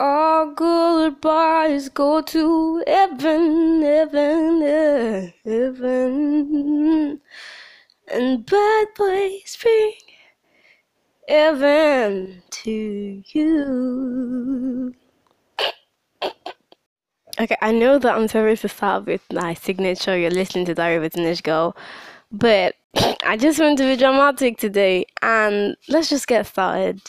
All goodbyes go to heaven, heaven, heaven. And bad boys bring heaven to you. Okay, I know that I'm supposed to start with my signature. You're listening to Diary of a Teenage Girl, but I just want to be dramatic today, and let's just get started.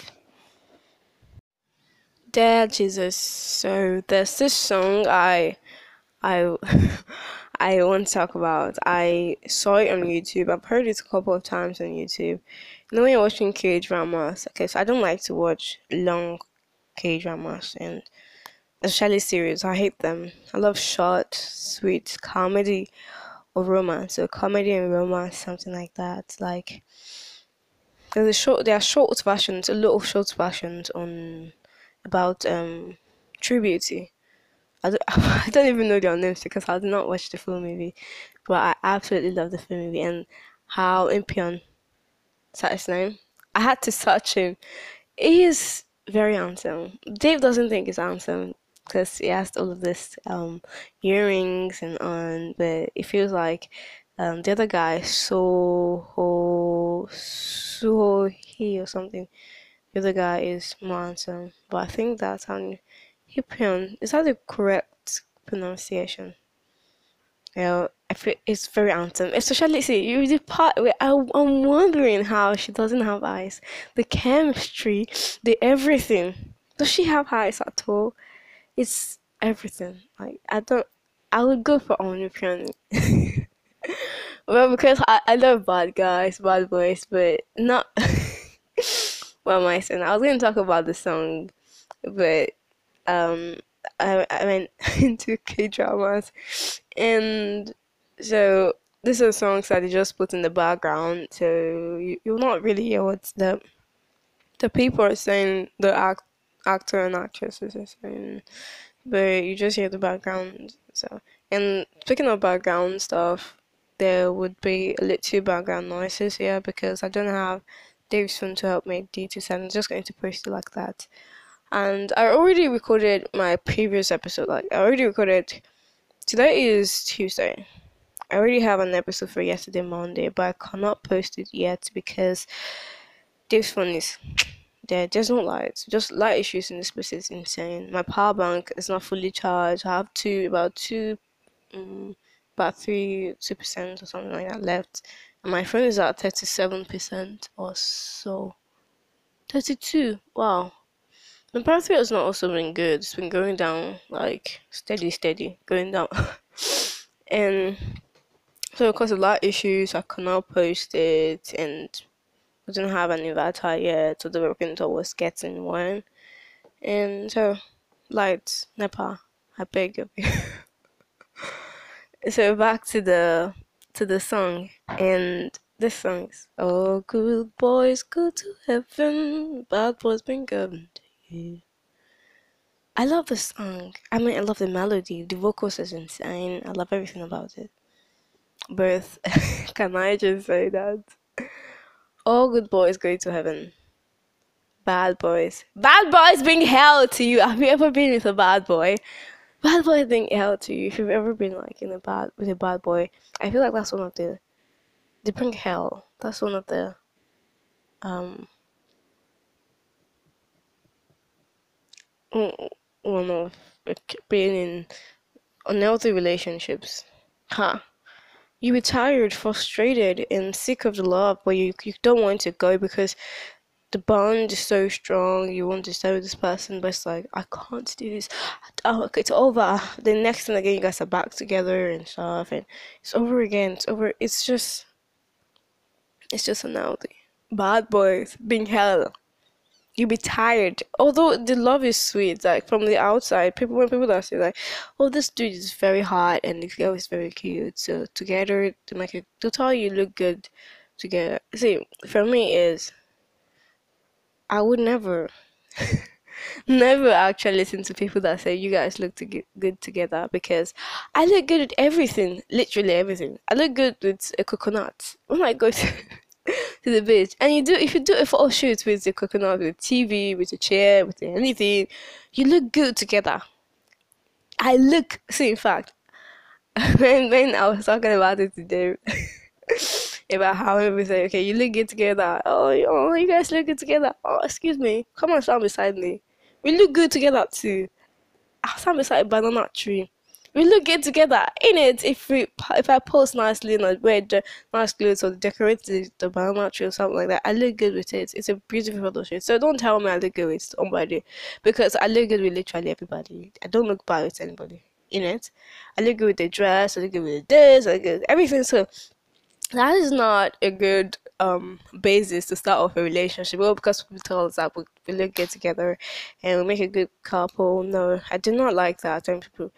Dear Jesus, so there's this song I, I, I want to talk about. I saw it on YouTube. I've heard it a couple of times on YouTube. You know when you're watching K dramas, okay, so I don't like to watch long K dramas and especially series. I hate them. I love short, sweet comedy or romance. So comedy and romance, something like that. Like there's a short. There are short versions, a lot of short versions on about um True Beauty. I don't, I don't even know their names because I did not watch the full movie, but I absolutely love the full movie and how Impion, is that his name? I had to search him. He is very handsome. Dave doesn't think he's handsome because he has all of this um, earrings and on, but it feels like um, the other guy, Soho, Soho he or something. The other guy is more handsome, but I think that's how Hippion is that the correct pronunciation? Yeah, I feel it's very handsome. Especially, see, you the part where I, I'm wondering how she doesn't have eyes. The chemistry, the everything. Does she have eyes at all? it's everything. Like I don't, I would go for Onipion. well, because I, I love bad guys, bad boys, but not. am I saying? I was gonna talk about the song, but um, I I went into K dramas, and so this is a songs that they just put in the background, so you you'll not really hear what the the people are saying. The act actor and actresses are saying, but you just hear the background. So, and speaking of background stuff, there would be a little background noises here because I don't have Dave's phone to help me D2, so I'm just going to post it like that. And I already recorded my previous episode. Like I already recorded. Today is Tuesday. I already have an episode for yesterday Monday, but I cannot post it yet because this phone is there, there's no lights. Just light issues in this place is insane. My power bank is not fully charged. I have two, about two, um, about three, two percent or something like that left. My phone is at thirty-seven percent or so. Thirty-two. Wow. The battery has not also been good. It's been going down like steady, steady, going down. and so because of light issues, I cannot post it and we didn't have an inverter yet, so the working towards getting one. And so, lights, NEPA, I beg of you. so back to the to the song, and this song is "Oh, good boys go to heaven, bad boys bring you." I love the song. I mean, I love the melody. The vocals is insane. I love everything about it. Birth, can I just say that? All good boys go to heaven. Bad boys. Bad boys bring hell to you. Have you ever been with a bad boy? Bad boy thing hell to you. If you've ever been like in a bad with a bad boy, I feel like that's one of the they bring hell. That's one of the um one of being in unhealthy relationships. Huh you be tired, frustrated, and sick of the love, but you you don't want to go because the bond is so strong. You want to stay with this person, but it's like I can't do this. Oh, it's over. The next thing again, you guys are back together and stuff, and it's over again. It's over. It's just, it's just an analogy. Bad boys being hell you'll be tired. Although the love is sweet, like from the outside, people when people that say like, "Oh, this dude is very hot and this girl is very cute," so together to make it to tell you look good together. See, for me is, I would never. never actually listen to people that say you guys look to good together because I look good at everything, literally everything. I look good with a coconut. When I go to the beach. And you do if you do a photo shoot with the coconut, with the TV, with a chair, with anything, you look good together. I look see in fact when when I was talking about it today about how say, okay, you look good together. Oh, oh, you guys look good together. Oh, excuse me, come on, stand beside me. We look good together too. I stand beside a banana tree we look good together in it if we if i post nicely and i wear the nice clothes or decorate the, the banana tree or something like that i look good with it it's a beautiful photo shoot so don't tell me i look good with somebody because i look good with literally everybody i don't look bad with anybody in it i look good with the dress i look good with this i look good with everything so that is not a good um basis to start off a relationship well because people tell us that we, we look good together and we make a good couple no i do not like that when people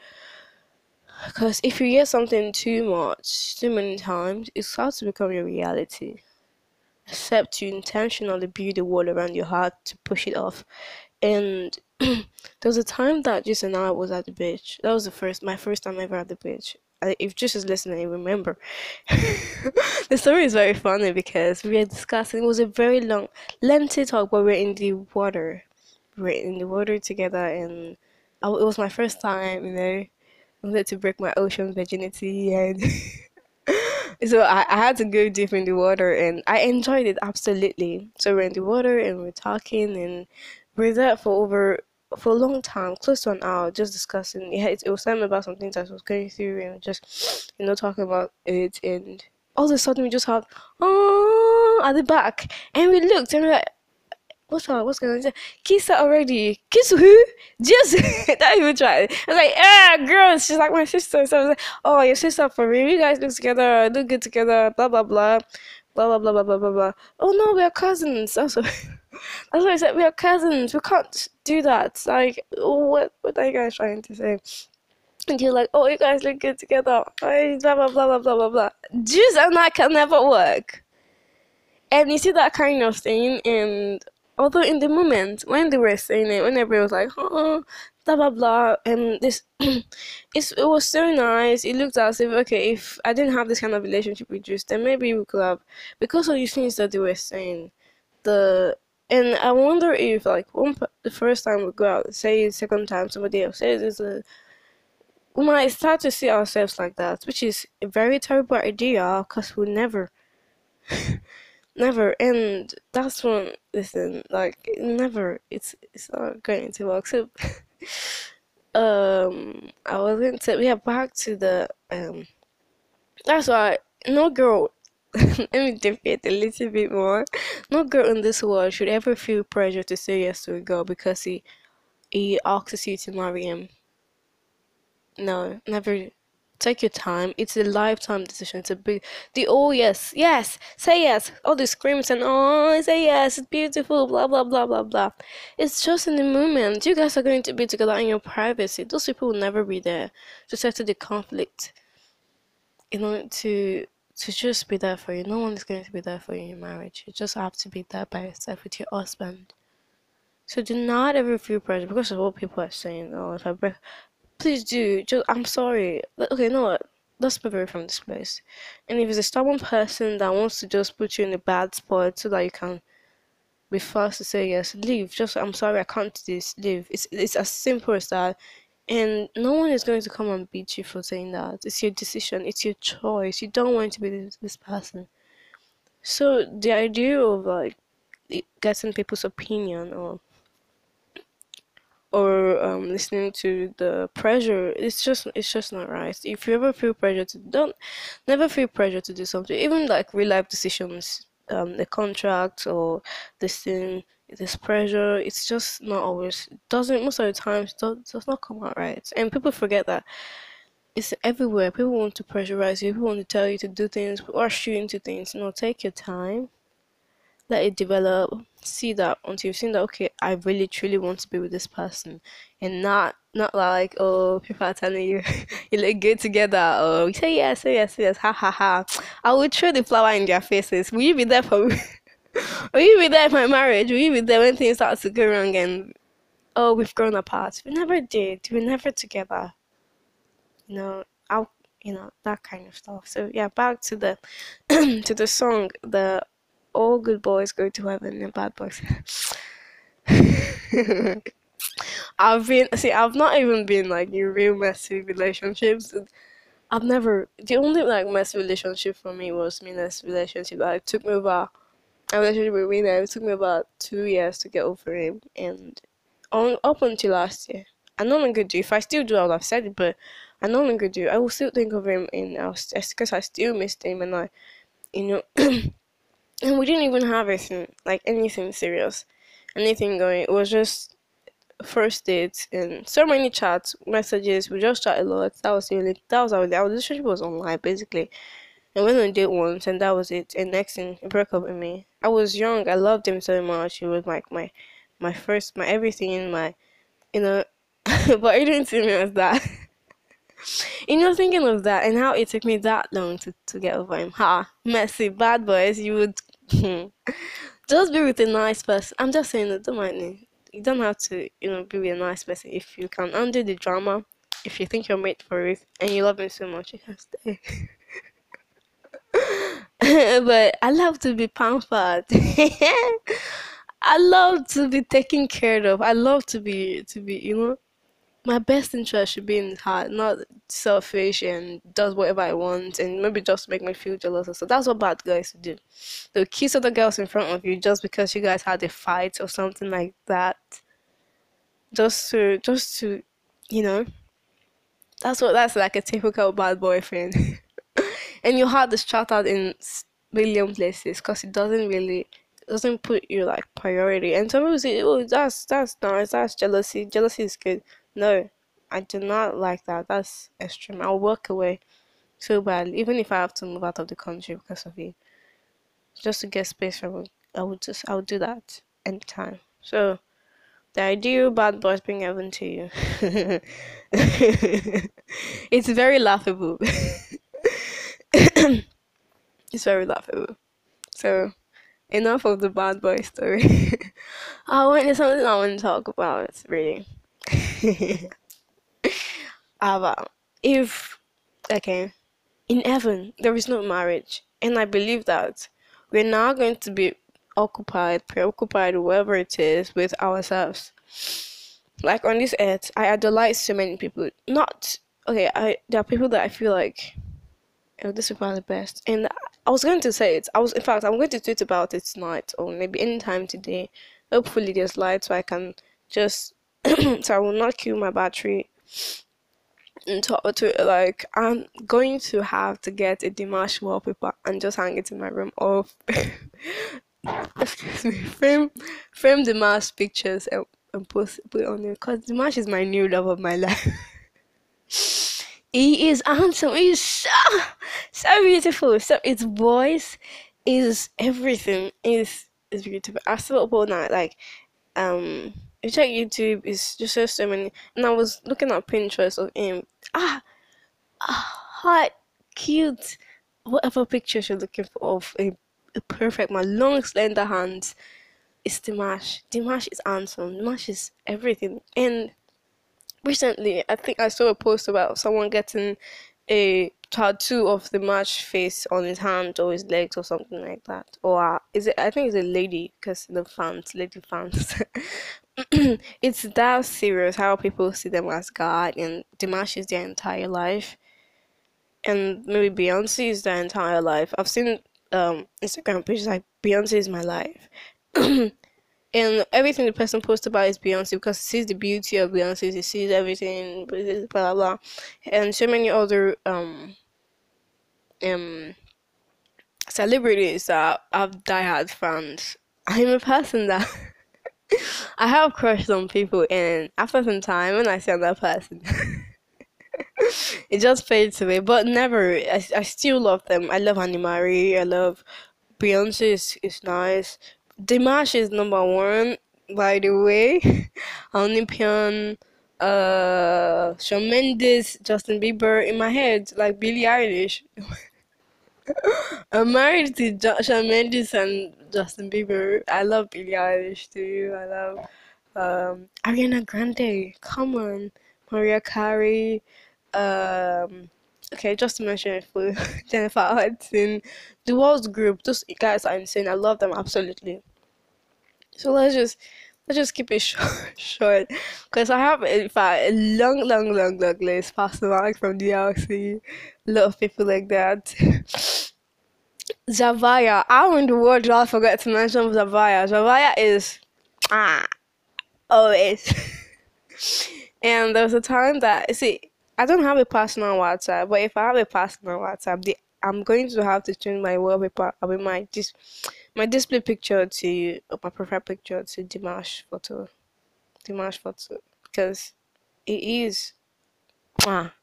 because if you get something too much, too many times, it starts to become your reality. Except you intentionally build a wall around your heart to push it off. And there was a time that just and I was at the beach. That was the first, my first time ever at the beach. If just is listening, remember. the story is very funny because we were discussing. It was a very long, lengthy talk, but we we're in the water. We we're in the water together, and I, it was my first time, you know I wanted to break my ocean virginity and so I, I had to go deep in the water and I enjoyed it absolutely. So we're in the water and we're talking and we're there for over for a long time, close to an hour, just discussing. Yeah, it, it was time about some things I was going through and just you know talking about it and all of a sudden we just had oh at the back and we looked and we're like what's wrong? What's going on? Kiss her already. Kiss who? Just that even tried. I was like, yeah, girl. She's like my sister. So I was like, oh, your sister for me. You guys look together, look good together. Blah blah blah, blah blah blah blah blah blah blah. Oh no, we are cousins. Also, that's what I said. We are cousins. We can't do that. Like, what? What are you guys trying to say? And you're like, oh, you guys look good together. Blah blah blah blah blah blah blah. Jews and that can never work. And you see that kind of thing, and although in the moment when they were saying it, when everybody was like, oh, blah blah blah, and this, it's, it was so nice. It looked as if okay, if I didn't have this kind of relationship with you, then maybe we could have because of these things that they were saying. The and I wonder if like one the first time we go out, say the second time somebody else says it's a we might start to see ourselves like that, which is a very terrible idea because we never never and that's one listen like never it's it's not going to work. So um i was going to yeah back to the um that's why no girl let me deviate a little bit more. No girl in this world should ever feel pressure to say yes to a girl because he he asks you to marry him. No never take your time. It's a lifetime decision it's a big the oh yes yes say yes. All the screams and oh say yes it's beautiful blah blah blah blah blah. It's just in the moment. You guys are going to be together in your privacy. Those people will never be there to settle the conflict. You know to to just be there for you no one is going to be there for you in marriage you just have to be there by yourself with your husband so do not ever feel pressure because of what people are saying. Oh, if I break, please do. Just, I'm sorry. Okay, no, what? Let's move away from this place. And if it's a stubborn person that wants to just put you in a bad spot so that you can be forced to say yes, leave. Just I'm sorry, I can't do this. Leave. It's it's as simple as that. And no one is going to come and beat you for saying that. It's your decision. It's your choice. You don't want to be this, this person. So the idea of like getting people's opinion or or um, listening to the pressure it's just it's just not right if you ever feel pressure to don't never feel pressure to do something even like real life decisions um the contract or this thing this pressure it's just not always doesn't most of the times does, does not come out right. And people forget that it's everywhere. People want to pressurize you. People want to tell you to do things rush you into things. No take your time let it develop see that until you've seen that okay i really truly want to be with this person. And not not like oh people are telling you you look good together. Oh, or say yes say yes yes. Ha ha ha. I will throw the flower in their faces. Will you be there for me will you be there for my marriage? Will you be there when things start to go wrong and oh we've grown apart? We never did. We never together. You know i you know that kind of stuff. So yeah back to the to the song the all good boys go to heaven and bad boys. I've been see, I've not even been like in real messy relationships. I've never the only like messy relationship for me was Mina's relationship. Like, it took me about a relationship with Mina. It took me about two years to get over him, and on up until last year, I no longer do. If I still do, I would have said it, but I no longer do. I will still think of him in our because I still missed him, and I, you know, and we didn't even have anything like anything serious, anything going. It was just first dates and so many chats, messages. We just chat a lot. That was the only. That was our. Our relationship was online basically. And went on a date once, and that was it. And next thing, he broke up with me. I was young. I loved him so much. He was like my, my first, my everything, my, you know. but he didn't see me as that. you know, thinking of that and how it took me that long to, to get over him. Ha, messy, bad boys. You would just be with a nice person. I'm just saying that. Don't mind me. You don't have to, you know, be with a nice person if you can undo the drama. If you think you're made for it and you love him so much, you can stay. but I love to be pampered. I love to be taken care of. I love to be to be, you know, my best interest should be in heart, not selfish and does whatever I want and maybe just make me feel jealous. So that's what bad guys do. They'll kiss other girls in front of you just because you guys had a fight or something like that. Just to just to you know that's what that's like a typical bad boyfriend. and your heart is shattered in million places because it doesn't really doesn't put you like priority. And some people say, "Oh, that's that's nice. That's jealousy. Jealousy is good." No, I do not like that. That's extreme. I'll walk away so badly, even if I have to move out of the country because of you. Just to get space from it, I would just I would do that anytime. So the ideal bad boys being given to you. it's very laughable. it's very laughable. So enough of the bad boy story. I want something I want to talk about. Really Ava, if okay, in heaven there is no marriage, and I believe that we're now going to be occupied, preoccupied, whatever it is, with ourselves. Like on this earth, I idolize so many people. Not okay. I there are people that I feel like, oh, this is the best, and I was going to say it. I was, in fact, I'm going to tweet about it tonight or maybe anytime today. Hopefully, there's light so I can just so I will not kill my battery. And to, like, I'm going to have to get a Dimash wallpaper and just hang it in my room of excuse me, frame frame Dimash pictures and, and post put on there because Dimash is my new love of my life. he is handsome. He's so so beautiful. So his voice is everything. Is is beautiful. I up all night like um you check YouTube, it's just so, many. And I was looking at Pinterest of him. Ah, ah hot, cute, whatever pictures you're looking for of a, a perfect my long slender hands. It's Dimash. Dimash is handsome. Dimash is everything. And recently, I think I saw a post about someone getting a tattoo of Dimash face on his hand or his legs or something like that. Or uh, is it? I think it's a lady because the fans, lady fans. it's that serious how people see them as God and Dimash is their entire life. And maybe Beyonce is their entire life. I've seen um Instagram pages like Beyonce is my life. and everything the person posts about is Beyonce because he sees the beauty of Beyonce, he sees everything, blah blah blah, and so many other um um celebrities that have diehard fans. I'm a person that I have crushed on people, and after some time, when I see that person, it just fades away. But never, I, I still love them. I love Anne-Marie. I love Beyonce. is, is nice. Dimash is number one, by the way. Olympian, uh, Shawn Mendes, Justin Bieber in my head, like Billie Eilish. I'm married to jo- Shawn Mendes and Justin Bieber. I love Billie Eilish too. I love um, Ariana Grande. Come on, Mariah Carey. Um, okay, just to mention a few, Jennifer Hudson, the Walls Group. Those guys are insane. I love them absolutely. So let's just let's just keep it short, short, because I have in fact a long, long, long, long list. Pastor Mark from DLC, a lot of people like that. Zavaya, how in the world I forget to mention Zavaya? Zavaya is ah always. and there was a time that see I don't have a personal WhatsApp, but if I have a personal WhatsApp, the, I'm going to have to change my wallpaper. I mean my dis, my display picture to my profile picture to Dimash photo, Dimash photo, because it is ah.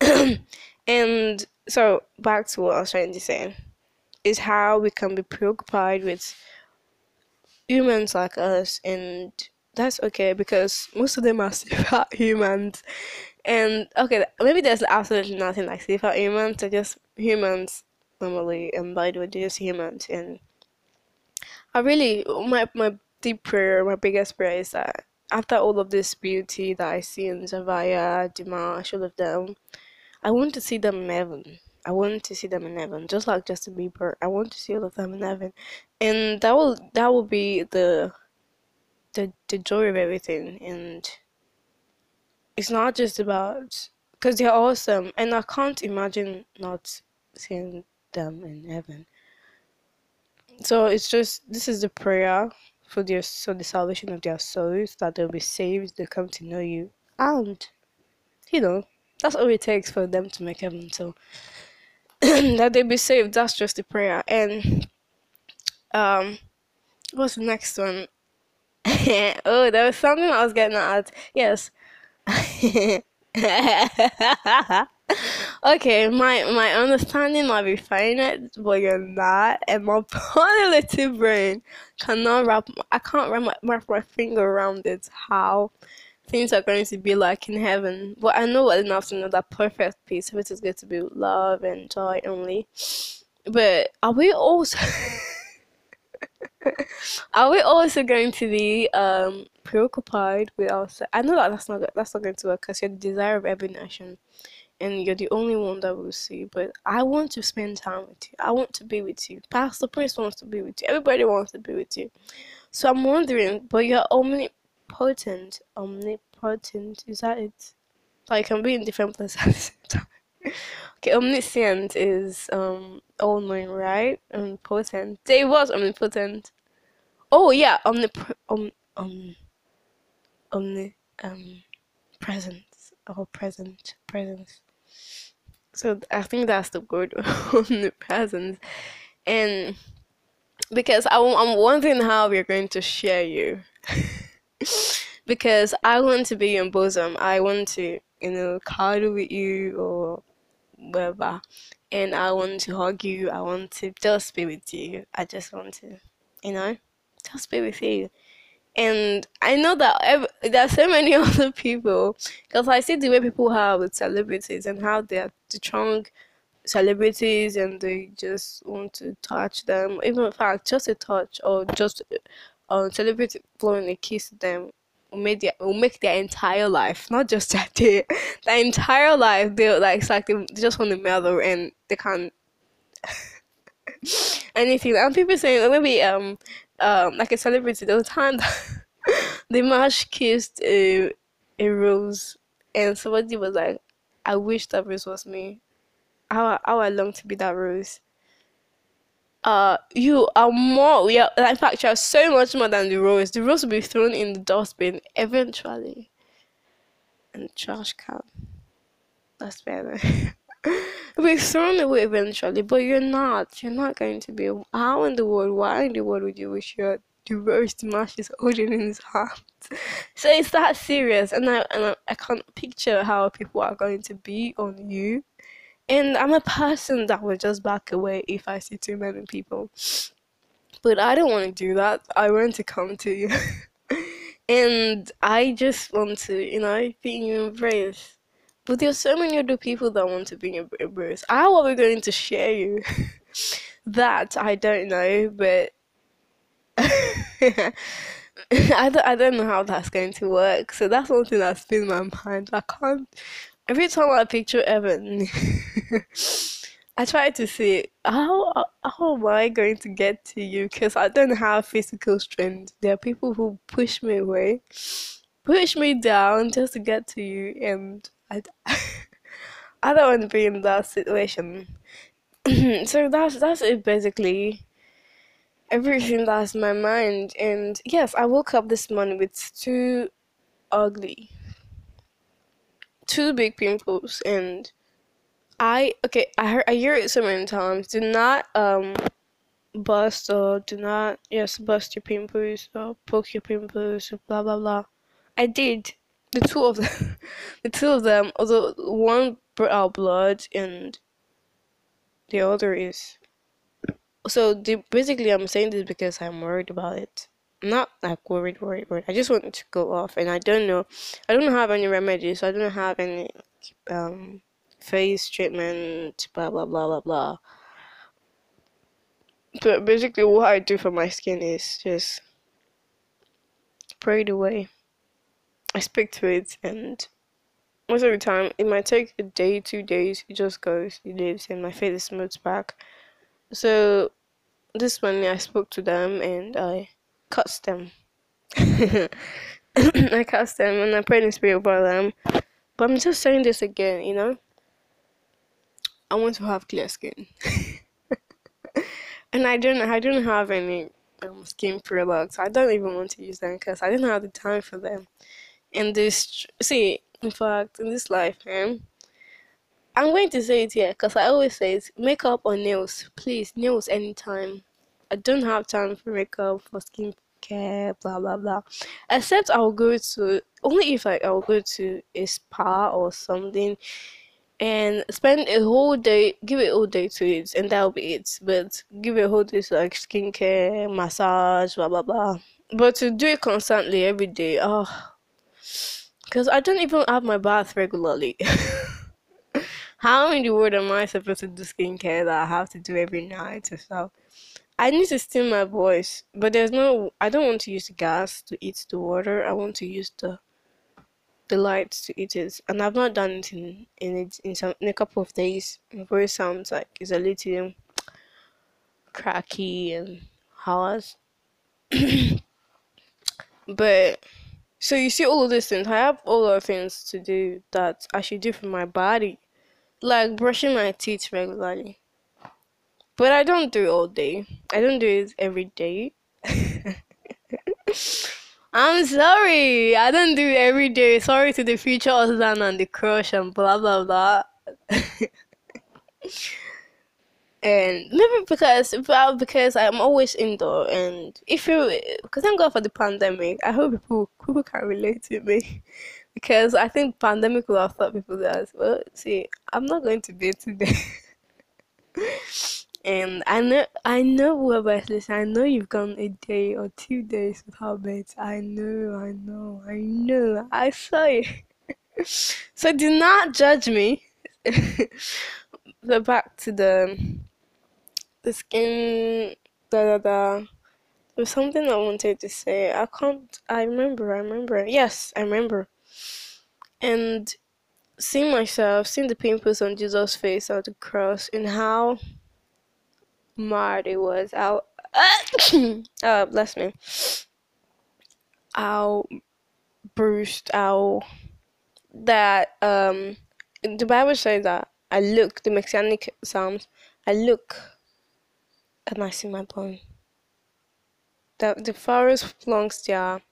and so back to what I was trying to say is how we can be preoccupied with humans like us and that's okay because most of them are still humans and okay, maybe there's absolutely nothing like for humans. They're just humans normally, and by the way, just humans. And I really, my my deep prayer, my biggest prayer is that after all of this beauty that I see in Zavaya, Dimash, all of them, I want to see them in heaven. I want to see them in heaven, just like Justin Bieber. I want to see all of them in heaven, and that will that will be the the the joy of everything. And it's not just about because they're awesome, and I can't imagine not seeing them in heaven. So it's just this is the prayer for their so the salvation of their souls that they'll be saved, they come to know you, and you know that's all it takes for them to make heaven. So that they be saved. That's just the prayer. And um, what's the next one? oh, there was something I was getting at. Yes, okay, my my understanding might be fine, but you're not, and my poor little brain cannot wrap. I can't wrap my, wrap my finger around it. How things are going to be like in heaven. But I know well enough to know that perfect peace, which is going to be love and joy only. But are we also? Are we also going to be um preoccupied with ourselves? I know that that's not that's not going to work because you're the desire of every nation, and you're the only one that will see. But I want to spend time with you. I want to be with you. Pastor Prince wants to be with you. Everybody wants to be with you. So I'm wondering, but you're omnipotent. Omnipotent is that it? Like can be in different places at the same time. Okay, omniscient is um all knowing, right? Omnipotent. They was omnipotent. Oh yeah, omnip um um omni um presence or present presence. So I think that's the word omnipresence, and because I, I'm wondering how we're going to share you. because I want to be in bosom. I want to, you know, cuddle with you or whatever. And I want to hug you. I want to just be with you. I just want to, you know, just be with you. And I know that there are so many other people because I see the way people have with celebrities and how they are the strong celebrities and they just want to touch them. Even in fact, just a touch or just a uh, celebrity blowing a kiss to them will make their will make their entire life, not just that day, their entire life. They like it's like they just want to mellow and they can't anything. And people saying maybe um um like a celebrity. There was a time that Dimash kissed a a rose, and somebody was like, "I wish that rose was me. How how I long to be that rose." Uh you are more yeah in fact you are so much more than the rose the rose will be thrown in the dustbin eventually. And trash can. That's better. Will be thrown away eventually but you're not. You're not going to be how in the world why in the world would you wish you're the rose Dimash is holding in his hands so it's that serious? And I, and I, I can't picture how people are going to be on you and I'm a person that will just back away if I see too many people. But I don't want to do that. I want to come to you. and I just want to, you know, be in your embrace. But there's so many other people that want to be in your embrace. How are we going to share you? that I don't know, but I, don't, I don't know how that's going to work. So that's one thing that's been in my mind. I can't every time I picture heaven, I try to see how how am I going to get to you because I don't have physical strength. There are people who push me away, push me down just to get to you, and I I don't want to be in that situation. so that's that's it basically. Everything that's my mind, and yes, I woke up this morning with two ugly, two big pimples, and I okay. I heard I hear it so many times. Do not um bust or do not yes bust your pimples or poke your pimples blah blah blah. I did the two of them. the two of them. Although one brought out blood and the other is so the, basically i'm saying this because i'm worried about it not like worried worried worried. I just want to go off and i don't know i don't have any remedies i don't have any um face treatment blah blah blah blah blah. But basically what i do for my skin is just pray it away. I speak to it and most of the time it might take a day two days it just goes it lives and my face smooths back. So this morning i spoke to them and i cursed them i cursed them and i prayed in spirit about them but i'm just saying this again you know i want to have clear skin and i don't i don't have any um, skin products i don't even want to use them because i don't have the time for them and this see in fact, in this life, man, I'm going to say it here because I always say it makeup or nails. Please, nails anytime. I don't have time for makeup, for skincare, blah blah blah. Except I'll go to only if I, I'll go to a spa or something and spend a whole day, give it a whole day to it, and that'll be it. But give it a whole day to like skincare, massage, blah blah blah. But to do it constantly every day, ah. oh because I don't even have my bath regularly. How in the world am I supposed to do skincare that I have to do every night or so? I need to steam my voice, but there's no. I don't want to use gas to eat the water. I want to use the the light to eat it, and I've not done it in in it in some in a couple of days. My voice sounds like it's a little cracky and hoarse, but so you see all of these things. I have all of things to do that I should do for my body. Like brushing my teeth regularly. But I don't do it all day. I don't do it every day. I'm sorry. I don't do it every day. Sorry to the future husband and the crush and blah blah blah. and maybe because well, because I'm always indoor and if you because I'm going for the pandemic, I hope people people can relate to me because I think pandemic will have taught people that well see I'm not going to bed today. And I know I know whoever is listening, I know you've gone a day or two days without bed. I know, I know, I know. I saw you. so do not judge me. so back to the the skin da da da. There's something I wanted to say. I can't. I remember. I remember. Yes, I remember. And seeing myself, seeing the pimples on Jesus' face at the cross, and how it was. How, uh, bless me. How bruised. How that um, the Bible says that I look. The Messianic Psalms. I look and I see my bone. The the pharaohs plunks their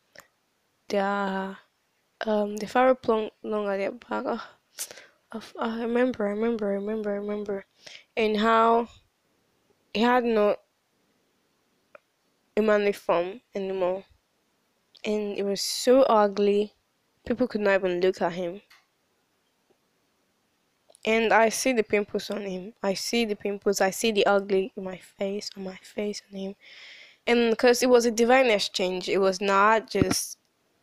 their um the pharaoh plung long at their back. Oh, I remember, I remember, I remember, I remember, and how he had no manly form anymore, and it was so ugly. People could not even look at him and I see the pimples on him. I see the pimples. I see the ugly in my face, on my face, on him. And because it was a divine exchange, it was not just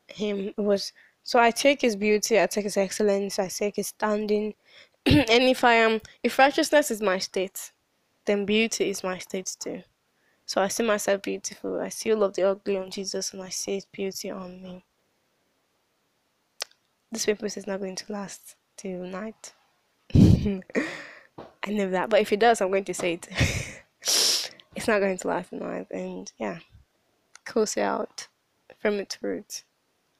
him. It was so I take his beauty, I take his excellence, I take his standing. and if I am, if righteousness is my state, then beauty is my state too. So I see myself beautiful. I see all of the ugly on Jesus, and I see his beauty on me. This purpose is not going to last. till night. I know that, but if it does, I'm going to say it. it's not going to last tonight, and yeah, close it out from its roots.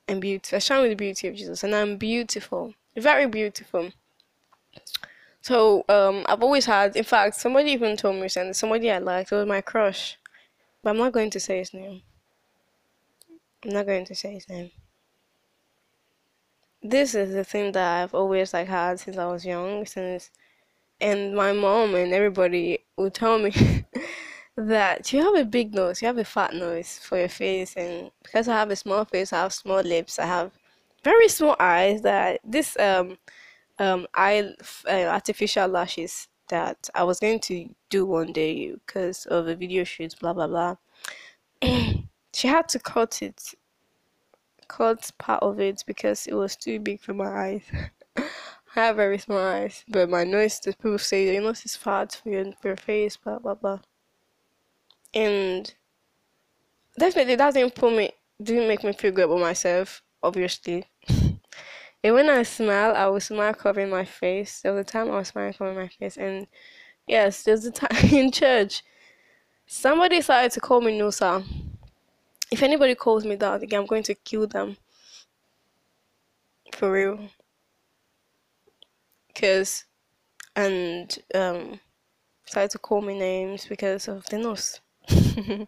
and beauty. I shine with the beauty of Jesus, and I'm beautiful, very beautiful. So um, I've always had. In fact, somebody even told me recently somebody I liked it was my crush, but I'm not going to say his name. I'm not going to say his name. This is the thing that I've always like had since I was young, since and my mom and everybody would tell me that you have a big nose, you have a fat nose for your face, and because I have a small face, I have small lips, I have very small eyes. That this um um eye uh, artificial lashes that I was going to do one day because of a video shoot, blah blah blah. she had to cut it, cut part of it because it was too big for my eyes. I have very small eyes, but my nose, the people say your nose is fat for your, for your face, blah blah blah. And definitely that didn't put me, didn't make me feel good about myself, obviously. And when I smile, I will smile covering my face. There was a time I was smiling covering my face, and yes, there's a time in church, somebody started to call me Nusa. If anybody calls me that again, I'm going to kill them. For real because and um started to call me names because of the nose.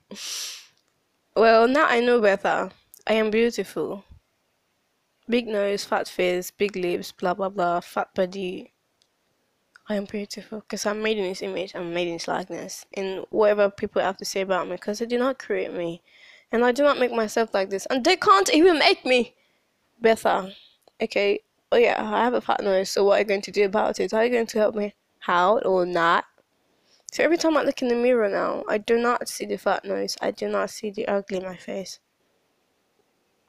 well, now I know better. I am beautiful. Big nose, fat face, big lips, blah blah blah, fat body. I am beautiful because I'm made in His image. I'm made in His likeness. And whatever people have to say about me, because they did not create me, and I do not make myself like this, and they can't even make me better. Okay, oh yeah, I have a fat nose, so what are you going to do about it? Are you going to help me out or not? So every time I look in the mirror now, I do not see the fat nose. I do not see the ugly in my face.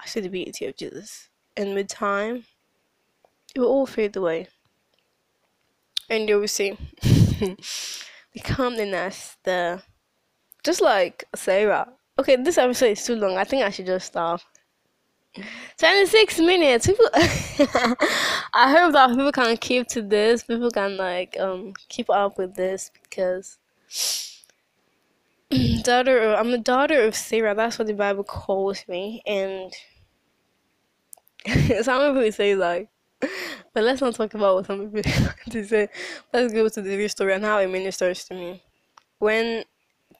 I see the beauty of Jesus. And with time, it will all fade away. And you will see become the calmness, the just like Sarah. Okay, this episode is too long. I think I should just stop. 26 minutes. People I hope that people can keep to this. People can like um keep up with this because daughter of, I'm a daughter of Sarah. That's what the Bible calls me and some people say like but let's not talk about what some people to say. Let's go to the real story and how it ministers to me. When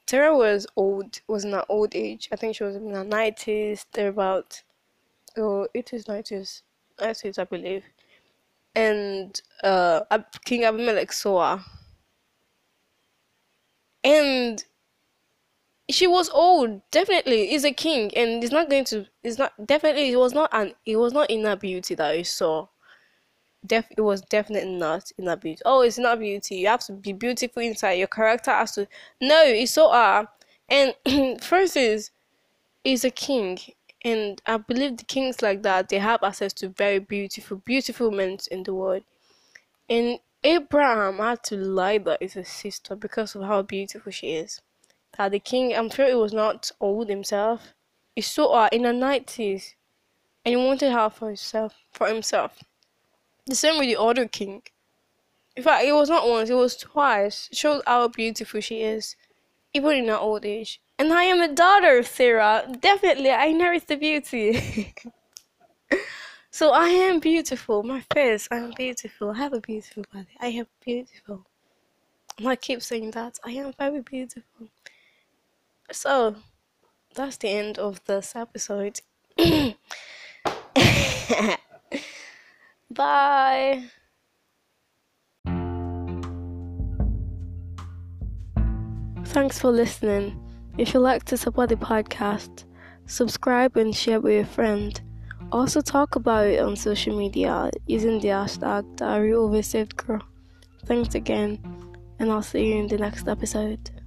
Sarah was old, was in her old age. I think she was in her nineties, they're about oh, it is nineties, nineties, I believe. And uh, King Abimelech saw her, and she was old. Definitely, he's a king, and he's not going to. It's not definitely. It was not an. It was not in that beauty that he saw. Def, it was definitely not in that beauty. Oh, it's not beauty. You have to be beautiful inside. Your character has to. No, he saw her, and first is, he's a king, and I believe the kings like that they have access to very beautiful, beautiful men in the world. And Abraham had to lie that it's his sister because of how beautiful she is. That the king, I'm sure he was not old himself. He saw her in the nineties, and he wanted her for himself. For himself. The same with the other king. In fact, it was not once; it was twice. It shows how beautiful she is, even in her old age. And I am a daughter of Sarah. Definitely, I inherit the beauty. so I am beautiful. My face, I'm beautiful. I have a beautiful body. I am beautiful. And I keep saying that. I am very beautiful. So, that's the end of this episode. Bye. Thanks for listening. If you'd like to support the podcast, subscribe and share with your friend. Also talk about it on social media using the hashtag Diary of a Saved Girl. Thanks again, and I'll see you in the next episode.